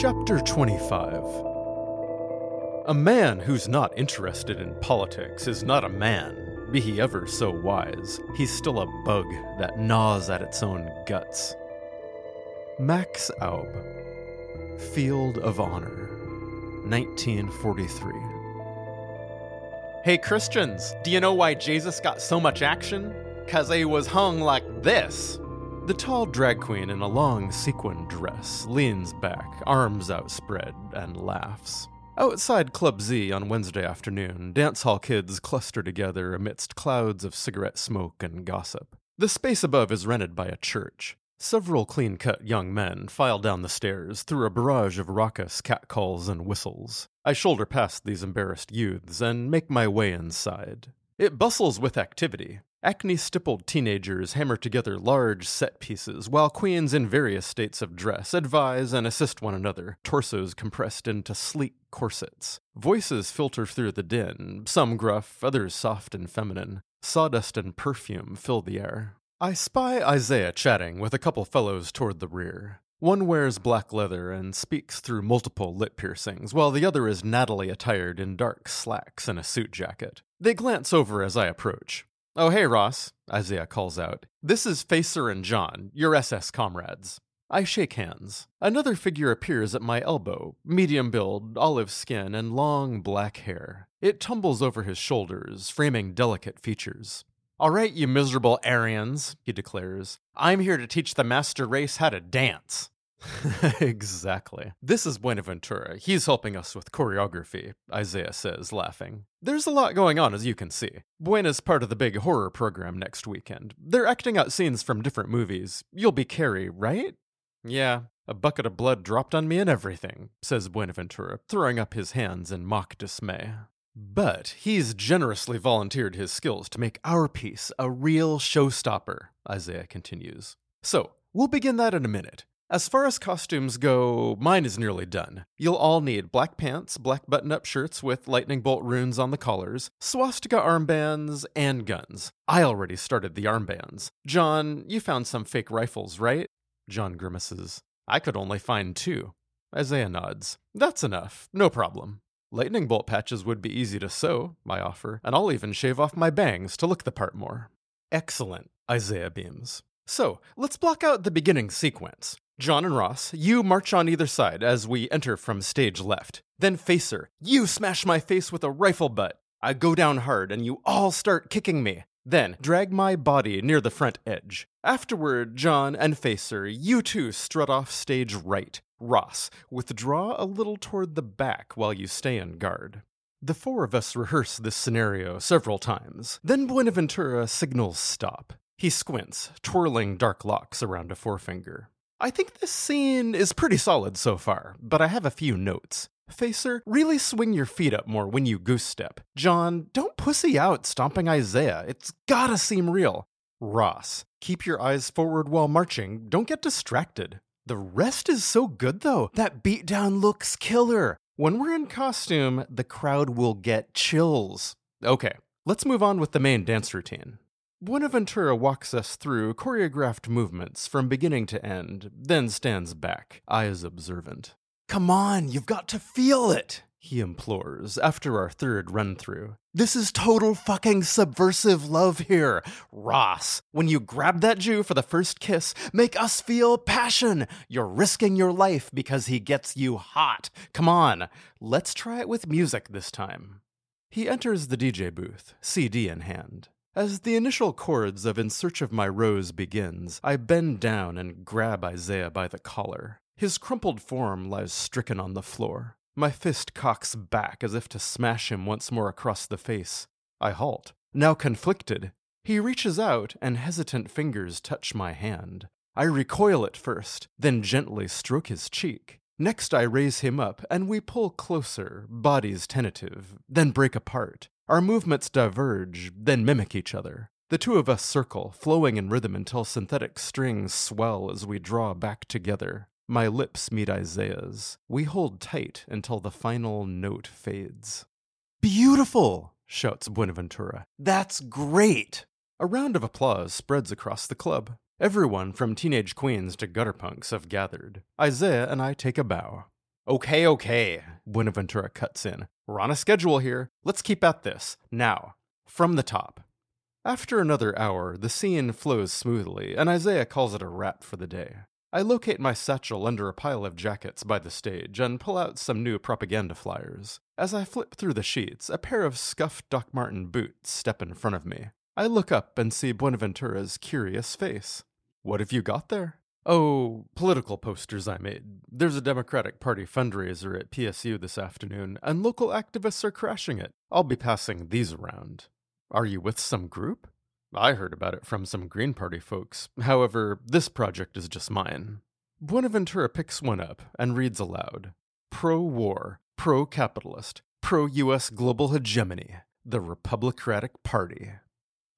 Chapter 25 A man who's not interested in politics is not a man, be he ever so wise. He's still a bug that gnaws at its own guts. Max Aub, Field of Honor, 1943. Hey Christians, do you know why Jesus got so much action? Cause he was hung like this. The tall drag queen in a long sequin dress leans back, arms outspread, and laughs. Outside Club Z on Wednesday afternoon, dance hall kids cluster together amidst clouds of cigarette smoke and gossip. The space above is rented by a church. Several clean cut young men file down the stairs through a barrage of raucous catcalls and whistles. I shoulder past these embarrassed youths and make my way inside. It bustles with activity. Acne stippled teenagers hammer together large set pieces, while queens in various states of dress advise and assist one another, torsos compressed into sleek corsets. Voices filter through the din, some gruff, others soft and feminine. Sawdust and perfume fill the air. I spy Isaiah chatting with a couple fellows toward the rear. One wears black leather and speaks through multiple lip piercings, while the other is nattily attired in dark slacks and a suit jacket. They glance over as I approach. Oh, hey, Ross, Isaiah calls out. This is Facer and John, your SS comrades. I shake hands. Another figure appears at my elbow, medium build, olive skin, and long black hair. It tumbles over his shoulders, framing delicate features. All right, you miserable Aryans, he declares. I'm here to teach the master race how to dance. exactly. This is Buenaventura. He's helping us with choreography, Isaiah says, laughing. There's a lot going on, as you can see. Buena's part of the big horror program next weekend. They're acting out scenes from different movies. You'll be Carrie, right? Yeah, a bucket of blood dropped on me and everything, says Buenaventura, throwing up his hands in mock dismay. But he's generously volunteered his skills to make our piece a real showstopper, Isaiah continues. So, we'll begin that in a minute. As far as costumes go, mine is nearly done. You'll all need black pants, black button up shirts with lightning bolt runes on the collars, swastika armbands, and guns. I already started the armbands. John, you found some fake rifles, right? John grimaces. I could only find two. Isaiah nods. That's enough. No problem. Lightning bolt patches would be easy to sew, I offer, and I'll even shave off my bangs to look the part more. Excellent, Isaiah beams. So, let's block out the beginning sequence. John and Ross, you march on either side as we enter from stage left. Then Facer, you smash my face with a rifle butt. I go down hard and you all start kicking me. Then drag my body near the front edge. Afterward, John and Facer, you two strut off stage right. Ross, withdraw a little toward the back while you stay in guard. The four of us rehearse this scenario several times. Then Buenaventura signals stop. He squints, twirling dark locks around a forefinger. I think this scene is pretty solid so far, but I have a few notes. Facer, really swing your feet up more when you goose step. John, don't pussy out stomping Isaiah. It's gotta seem real. Ross, keep your eyes forward while marching. Don't get distracted. The rest is so good though. That beatdown looks killer. When we're in costume, the crowd will get chills. Okay, let's move on with the main dance routine. Buenaventura walks us through choreographed movements from beginning to end, then stands back, eyes observant. Come on, you've got to feel it, he implores after our third run through. This is total fucking subversive love here. Ross, when you grab that Jew for the first kiss, make us feel passion. You're risking your life because he gets you hot. Come on, let's try it with music this time. He enters the DJ booth, CD in hand. As the initial chords of In Search of My Rose begins, I bend down and grab Isaiah by the collar. His crumpled form lies stricken on the floor. My fist cocks back as if to smash him once more across the face. I halt, now conflicted. He reaches out, and hesitant fingers touch my hand. I recoil at first, then gently stroke his cheek. Next, I raise him up, and we pull closer, bodies tentative, then break apart. Our movements diverge, then mimic each other. The two of us circle, flowing in rhythm until synthetic strings swell as we draw back together. My lips meet Isaiah's. We hold tight until the final note fades. Beautiful! shouts Buenaventura. That's great! A round of applause spreads across the club. Everyone from teenage queens to gutter punks have gathered. Isaiah and I take a bow. Okay, okay, Buenaventura cuts in. We're on a schedule here. Let's keep at this. Now, from the top. After another hour, the scene flows smoothly, and Isaiah calls it a wrap for the day. I locate my satchel under a pile of jackets by the stage and pull out some new propaganda flyers. As I flip through the sheets, a pair of scuffed Doc Martin boots step in front of me. I look up and see Buenaventura's curious face. What have you got there? Oh, political posters I made. There's a Democratic Party fundraiser at PSU this afternoon, and local activists are crashing it. I'll be passing these around. Are you with some group? I heard about it from some Green Party folks. However, this project is just mine. Buenaventura picks one up and reads aloud Pro war, pro capitalist, pro US global hegemony, the Republicratic Party.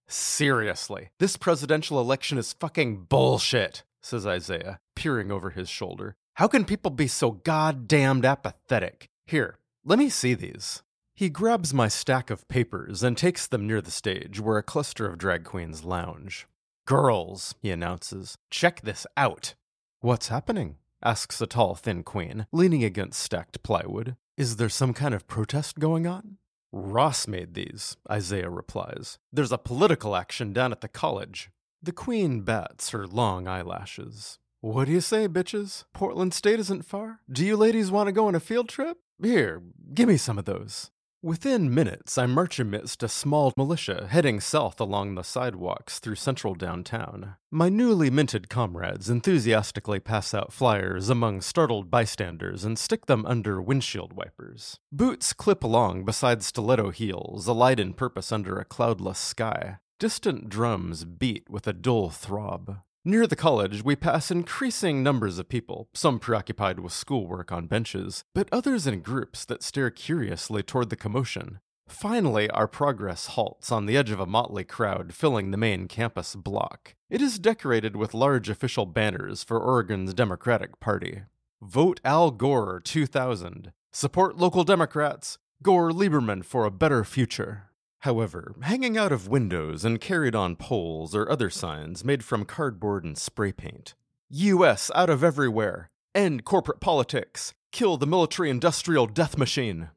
Seriously, this presidential election is fucking bullshit, says Isaiah, peering over his shoulder. How can people be so goddamned apathetic? Here, let me see these. He grabs my stack of papers and takes them near the stage where a cluster of drag queens lounge. Girls, he announces, check this out. What's happening? asks a tall, thin queen, leaning against stacked plywood. Is there some kind of protest going on? Ross made these, Isaiah replies. There's a political action down at the college. The queen bats her long eyelashes. What do you say, bitches? Portland State isn't far? Do you ladies want to go on a field trip? Here, give me some of those. Within minutes, I march amidst a small militia heading south along the sidewalks through central downtown. My newly minted comrades enthusiastically pass out flyers among startled bystanders and stick them under windshield wipers. Boots clip along beside stiletto heels, allied in purpose under a cloudless sky. Distant drums beat with a dull throb. Near the college, we pass increasing numbers of people, some preoccupied with schoolwork on benches, but others in groups that stare curiously toward the commotion. Finally, our progress halts on the edge of a motley crowd filling the main campus block. It is decorated with large official banners for Oregon's Democratic Party. Vote Al Gore 2000. Support local Democrats. Gore Lieberman for a better future. However, hanging out of windows and carried on poles or other signs made from cardboard and spray paint. US out of everywhere. End corporate politics. Kill the military industrial death machine.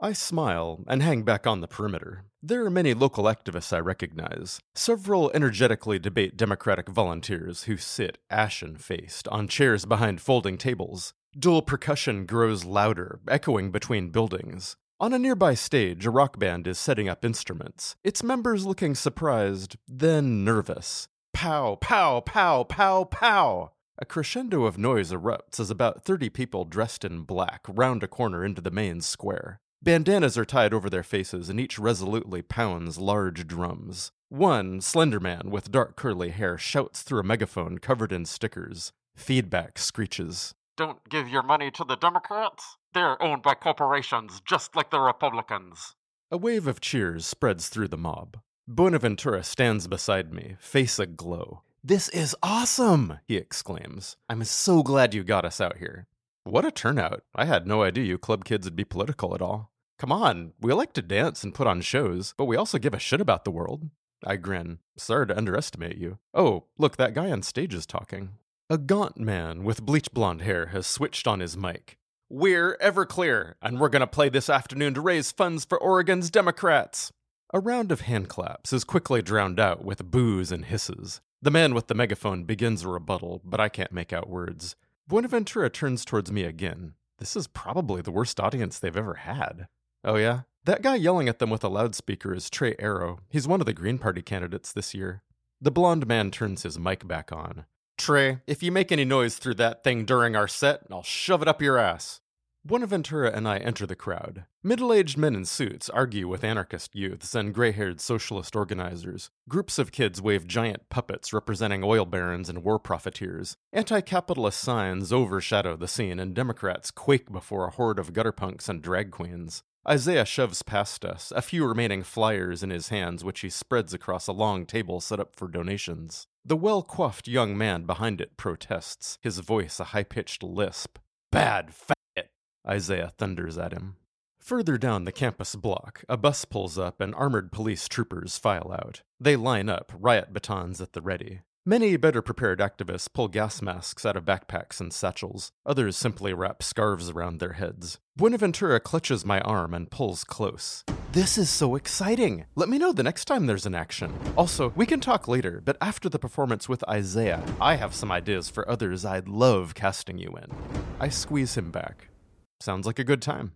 I smile and hang back on the perimeter. There are many local activists I recognize. Several energetically debate Democratic volunteers who sit ashen faced on chairs behind folding tables. Dual percussion grows louder, echoing between buildings. On a nearby stage, a rock band is setting up instruments, its members looking surprised, then nervous. Pow, pow, pow, pow, pow! A crescendo of noise erupts as about 30 people dressed in black round a corner into the main square. Bandanas are tied over their faces, and each resolutely pounds large drums. One, slender man with dark curly hair, shouts through a megaphone covered in stickers. Feedback screeches. Don't give your money to the Democrats. They're owned by corporations, just like the Republicans. A wave of cheers spreads through the mob. Buenaventura stands beside me, face aglow. This is awesome! he exclaims. I'm so glad you got us out here. What a turnout. I had no idea you club kids would be political at all. Come on, we like to dance and put on shows, but we also give a shit about the world. I grin. Sorry to underestimate you. Oh, look, that guy on stage is talking. A gaunt man with bleach blonde hair has switched on his mic. We're Everclear, and we're going to play this afternoon to raise funds for Oregon's Democrats. A round of hand claps is quickly drowned out with boos and hisses. The man with the megaphone begins a rebuttal, but I can't make out words. Buenaventura turns towards me again. This is probably the worst audience they've ever had. Oh, yeah? That guy yelling at them with a loudspeaker is Tre Arrow. He's one of the Green Party candidates this year. The blond man turns his mic back on. Tre, if you make any noise through that thing during our set, I'll shove it up your ass. Buenaventura and I enter the crowd. Middle aged men in suits argue with anarchist youths and gray haired socialist organizers. Groups of kids wave giant puppets representing oil barons and war profiteers. Anti capitalist signs overshadow the scene, and Democrats quake before a horde of gutter punks and drag queens. Isaiah shoves past us, a few remaining flyers in his hands, which he spreads across a long table set up for donations. The well coiffed young man behind it protests, his voice a high pitched lisp. Bad faggot! Isaiah thunders at him. Further down the campus block, a bus pulls up and armored police troopers file out. They line up, riot batons at the ready. Many better prepared activists pull gas masks out of backpacks and satchels. Others simply wrap scarves around their heads. Buenaventura clutches my arm and pulls close. This is so exciting! Let me know the next time there's an action. Also, we can talk later, but after the performance with Isaiah, I have some ideas for others I'd love casting you in. I squeeze him back. Sounds like a good time.